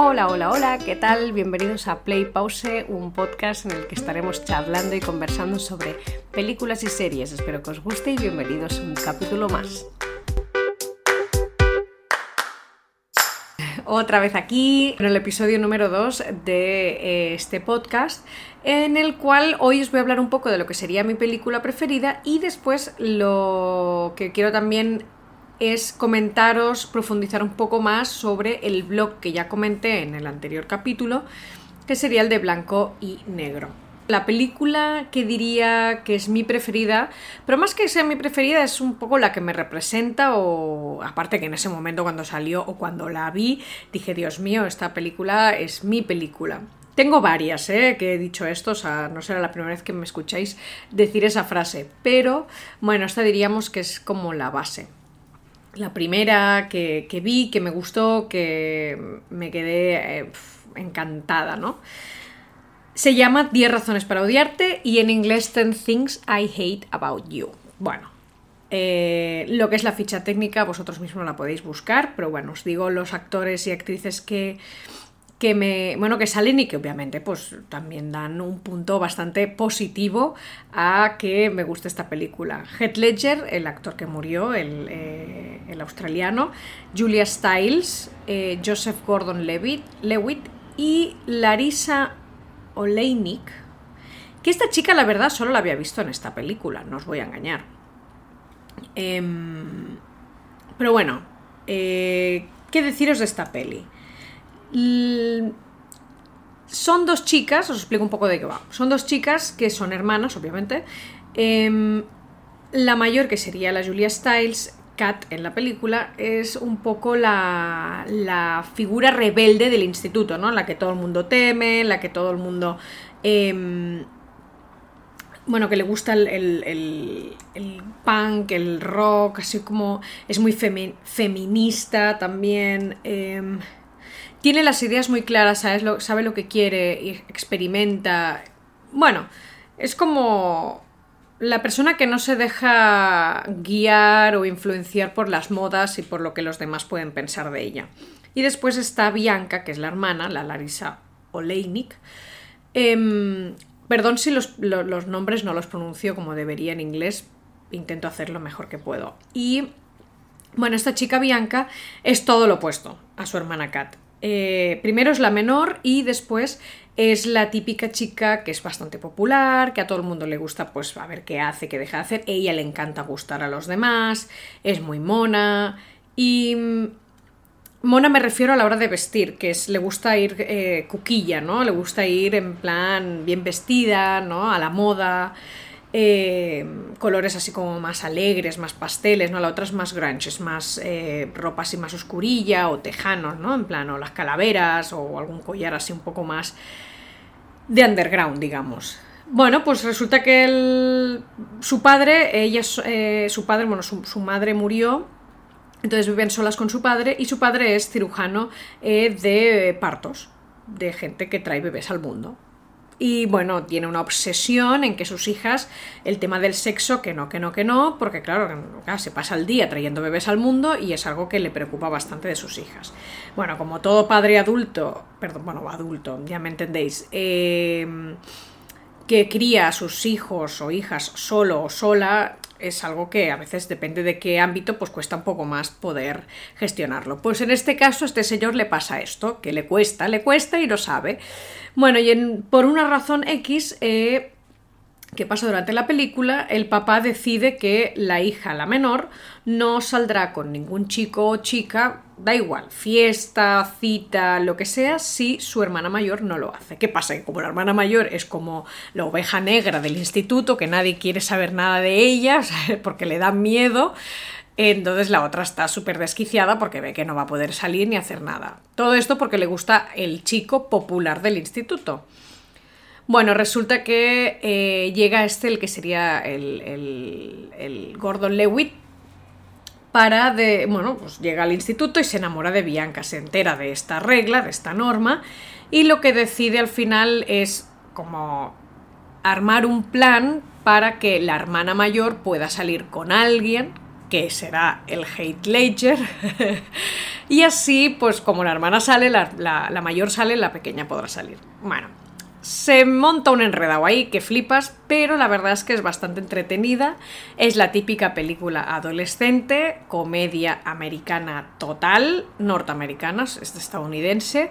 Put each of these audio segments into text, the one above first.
Hola, hola, hola, ¿qué tal? Bienvenidos a Play Pause, un podcast en el que estaremos charlando y conversando sobre películas y series. Espero que os guste y bienvenidos a un capítulo más. Otra vez aquí, en el episodio número 2 de eh, este podcast, en el cual hoy os voy a hablar un poco de lo que sería mi película preferida y después lo que quiero también es comentaros, profundizar un poco más sobre el blog que ya comenté en el anterior capítulo, que sería el de blanco y negro. La película que diría que es mi preferida, pero más que sea mi preferida es un poco la que me representa o aparte que en ese momento cuando salió o cuando la vi dije, Dios mío, esta película es mi película. Tengo varias, ¿eh? que he dicho esto, o sea, no será la primera vez que me escucháis decir esa frase, pero bueno, esta diríamos que es como la base la primera que, vi, que me gustó, que me quedé eh, encantada, ¿no? Se llama 10 razones para odiarte y en inglés 10 things I hate about you. Bueno, eh, lo que es la ficha técnica vosotros mismos la podéis buscar, pero bueno, os digo los actores y actrices que, que me bueno que salen y que obviamente pues también dan un punto bastante positivo a que me guste esta película. Heath Ledger el actor que murió el, eh, australiano Julia Stiles eh, Joseph Gordon-Levitt Lewitt y Larissa Oleinik que esta chica la verdad solo la había visto en esta película no os voy a engañar. Em, pero bueno eh, qué deciros de esta peli son dos chicas, os explico un poco de qué va. Son dos chicas que son hermanas, obviamente. Em, la mayor, que sería la Julia Stiles, Kat en la película, es un poco la, la figura rebelde del instituto, ¿no? La que todo el mundo teme, la que todo el mundo... Em, bueno, que le gusta el, el, punk, el rock, así como es muy feminista también. Em, tiene las ideas muy claras, lo, sabe lo que quiere y experimenta. Bueno, es como la persona que no se deja guiar o influenciar por las modas y por lo que los demás pueden pensar de ella. Y después está Bianca, que es la hermana, la Larisa Oleinik. Em, perdón si los, los, nombres no los pronuncio como debería en inglés, intento hacerlo mejor que puedo. Y bueno, esta chica Bianca es todo lo opuesto a su hermana Kat. Eh, primero es la menor y después es la típica chica que es bastante popular, que a todo el mundo le gusta pues a ver qué hace, qué deja de hacer. Ella le encanta gustar a los demás, es muy mona y... Mm, mona me refiero a la hora de vestir, que es, le gusta ir eh, cuquilla, ¿no? Le gusta ir en plan bien vestida, ¿no? A la moda. Eh, colores así como más alegres, más pasteles, ¿no? La otra es más grunge, más eh, ropa así más oscurilla o tejanos, ¿no? En plan, o las calaveras o algún collar así un poco más de underground, digamos. Bueno, pues resulta que su padre, ella, eh, su padre, bueno, su, madre murió, entonces viven solas con su padre y su padre es cirujano de partos, de gente que trae bebés al mundo. Y bueno, tiene una obsesión en que sus hijas, el tema del sexo, que no, que no, que no, porque claro, se pasa el día trayendo bebés al mundo y es algo que le preocupa bastante de sus hijas. Bueno, como todo padre adulto, perdón, bueno, adulto, ya me entendéis, eh, que cría a sus hijos o hijas solo o sola, es algo que a veces depende de qué ámbito, pues cuesta un poco más poder gestionarlo. Pues en este caso, a este señor le pasa esto, que le cuesta, le cuesta y lo sabe. Bueno, y por una razón X, eh, ¿Qué pasa durante la película? El papá decide que la hija, la menor, no saldrá con ningún chico o chica, da igual, fiesta, cita, lo que sea, si su hermana mayor no lo hace. ¿Qué pasa? Que como la hermana mayor es como la oveja negra del instituto, que nadie quiere saber nada de ella, porque le da miedo, entonces la otra está súper desquiciada porque ve que no va a poder salir ni hacer nada. Todo esto porque le gusta el chico popular del instituto. Bueno, resulta que eh, llega este, el que sería el, Gordon Lewitt, para de. Bueno, pues llega al instituto y se enamora de Bianca, se entera de esta regla, de esta norma, y lo que decide al final es como armar un plan para que la hermana mayor pueda salir con alguien, que será el Hate Ledger, Y así, pues como la hermana sale, la, la mayor sale, la pequeña podrá salir. Bueno, se monta un enredado ahí que flipas, pero la verdad es que es bastante entretenida. Es la típica película adolescente, comedia americana total, norteamericana, es estadounidense.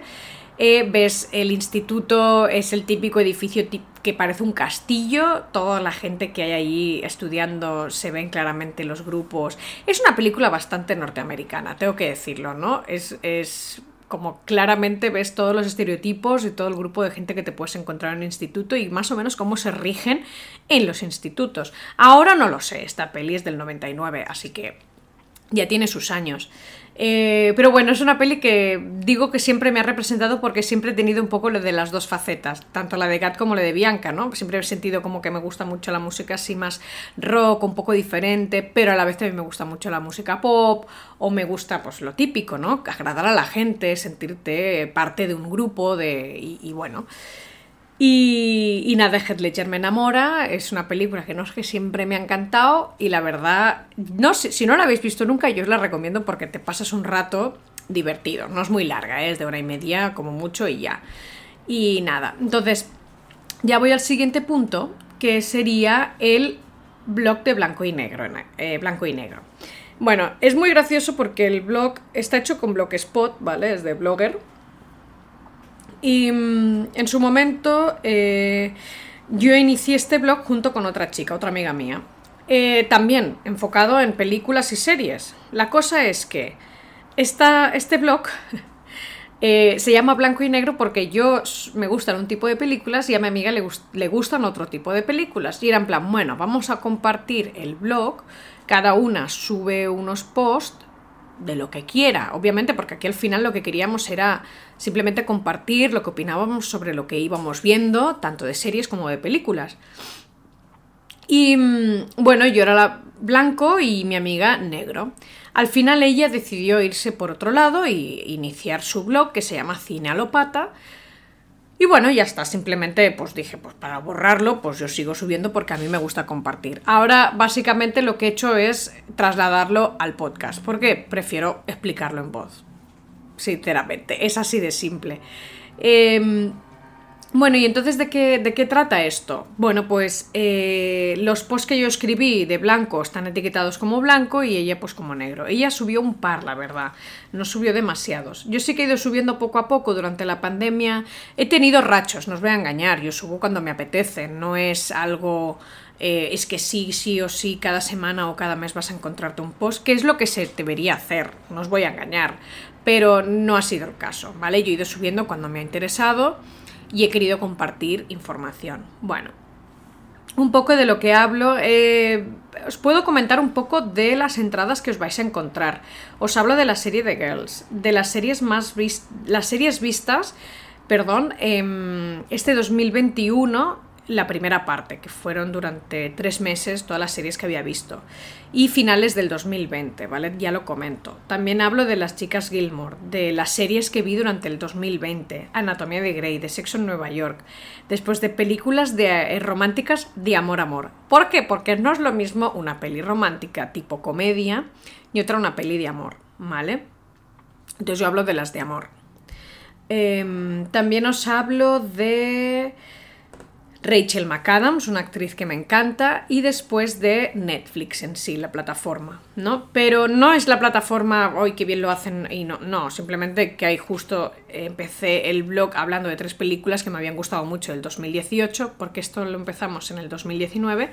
Eh, ves el instituto, es el típico edificio que parece un castillo, toda la gente que hay ahí estudiando se ven claramente los grupos. Es una película bastante norteamericana, tengo que decirlo, ¿no? Es, es como claramente ves todos los estereotipos y todo el grupo de gente que te puedes encontrar en el instituto y más o menos cómo se rigen en los institutos. Ahora no lo sé, esta peli es del 99, así que ya tiene sus años. Eh, pero bueno, es una peli que digo que siempre me ha representado porque siempre he tenido un poco lo de las dos facetas, tanto la de Gat como la de Bianca, ¿no? Siempre he sentido como que me gusta mucho la música así más rock, un poco diferente, pero a la vez también me gusta mucho la música pop o me gusta pues lo típico, ¿no? Agradar a la gente, sentirte parte de un grupo de y bueno. Y, nada, Heath Ledger me enamora, es una película que no es que siempre me ha encantado y la verdad, no sé, si no la habéis visto nunca, yo os la recomiendo porque te pasas un rato divertido, no es muy larga, ¿eh? es de hora y media como mucho y ya. Y nada, entonces ya voy al siguiente punto, que sería el blog de blanco y negro. Eh, blanco y negro. Bueno, es muy gracioso porque el blog está hecho con Blogspot, ¿vale? Es de Blogger y mm, en su momento eh, yo inicié este blog junto con otra chica, otra amiga mía. Eh, también enfocado en películas y series. La cosa es que esta, este blog eh, se llama Blanco y Negro porque yo me gustan un tipo de películas y a mi amiga le, le gustan otro tipo de películas. Y era en plan, bueno, vamos a compartir el blog, cada una sube unos posts de lo que quiera, obviamente, porque aquí al final lo que queríamos era simplemente compartir lo que opinábamos sobre lo que íbamos viendo, tanto de series como de películas. Y mm, bueno, yo era la blanco y mi amiga negro. Al final ella decidió irse por otro lado y iniciar su blog que se llama Cine Alopata, y bueno, ya está, simplemente pues dije, pues para borrarlo, pues yo sigo subiendo porque a mí me gusta compartir. Ahora básicamente lo que he hecho es trasladarlo al podcast, porque prefiero explicarlo en voz. Sinceramente, es así de simple. Eh, bueno, y entonces, ¿de qué, de qué trata esto? Bueno, pues eh, los posts que yo escribí de blanco están etiquetados como blanco y ella pues como negro. Ella subió un par, la verdad, no subió demasiados. Yo sí que he ido subiendo poco a poco durante la pandemia. He tenido rachos, no os voy a engañar, yo subo cuando me apetece, no es algo... Eh, es que sí, sí o sí, cada semana o cada mes vas a encontrarte un post, que es lo que se debería hacer, no os voy a engañar, pero no ha sido el caso, ¿vale? Yo he ido subiendo cuando me ha interesado y he querido compartir información. Bueno, un poco de lo que hablo, eh, os puedo comentar un poco de las entradas que os vais a encontrar. Os hablo de la serie de Girls, de las series más las series vistas, perdón, en este 2021 la primera parte, que fueron durante tres meses todas las series que había visto. Y finales del 2020, ¿vale? Ya lo comento. También hablo de las chicas Gilmore, de las series que vi durante el 2020, Anatomía de Grey, de Sexo en Nueva York, después de películas de, eh, románticas de amor-amor. ¿Por qué? Porque no es lo mismo una peli romántica tipo comedia y otra una peli de amor, ¿vale? Entonces yo hablo de las de amor. Em, también os hablo de Rachel McAdams, una actriz que me encanta, y después de Netflix en sí, la plataforma, ¿no? Pero no es la plataforma, hoy que bien lo hacen, y no, no, simplemente que ahí justo empecé el blog hablando de tres películas que me habían gustado mucho del 2018, porque esto lo empezamos en el 2019,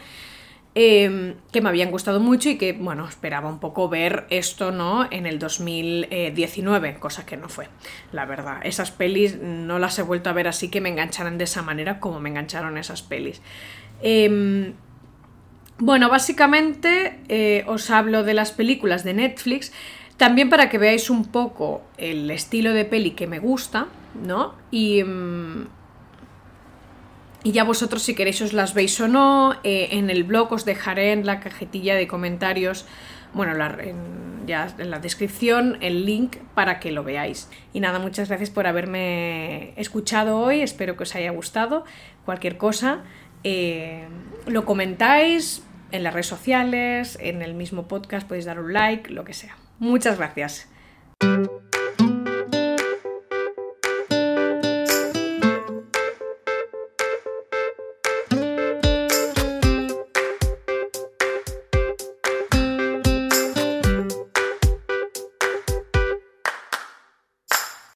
Em, que me habían gustado mucho y que, bueno, esperaba un poco ver esto, ¿no? En el 2019, cosa que no fue, la verdad. Esas pelis no las he vuelto a ver así que me engancharan de esa manera como me engancharon esas pelis. Em, bueno, básicamente eh, os hablo de las películas de Netflix, también para que veáis un poco el estilo de peli que me gusta, ¿no? Y... Em, y ya vosotros si queréis os las veis o no, eh, en el blog os dejaré en la cajetilla de comentarios, bueno, ya en la descripción el link para que lo veáis. Y nada, muchas gracias por haberme escuchado hoy, espero que os haya gustado. Cualquier cosa, eh, lo comentáis en las redes sociales, en el mismo podcast, podéis dar un like, lo que sea. Muchas gracias.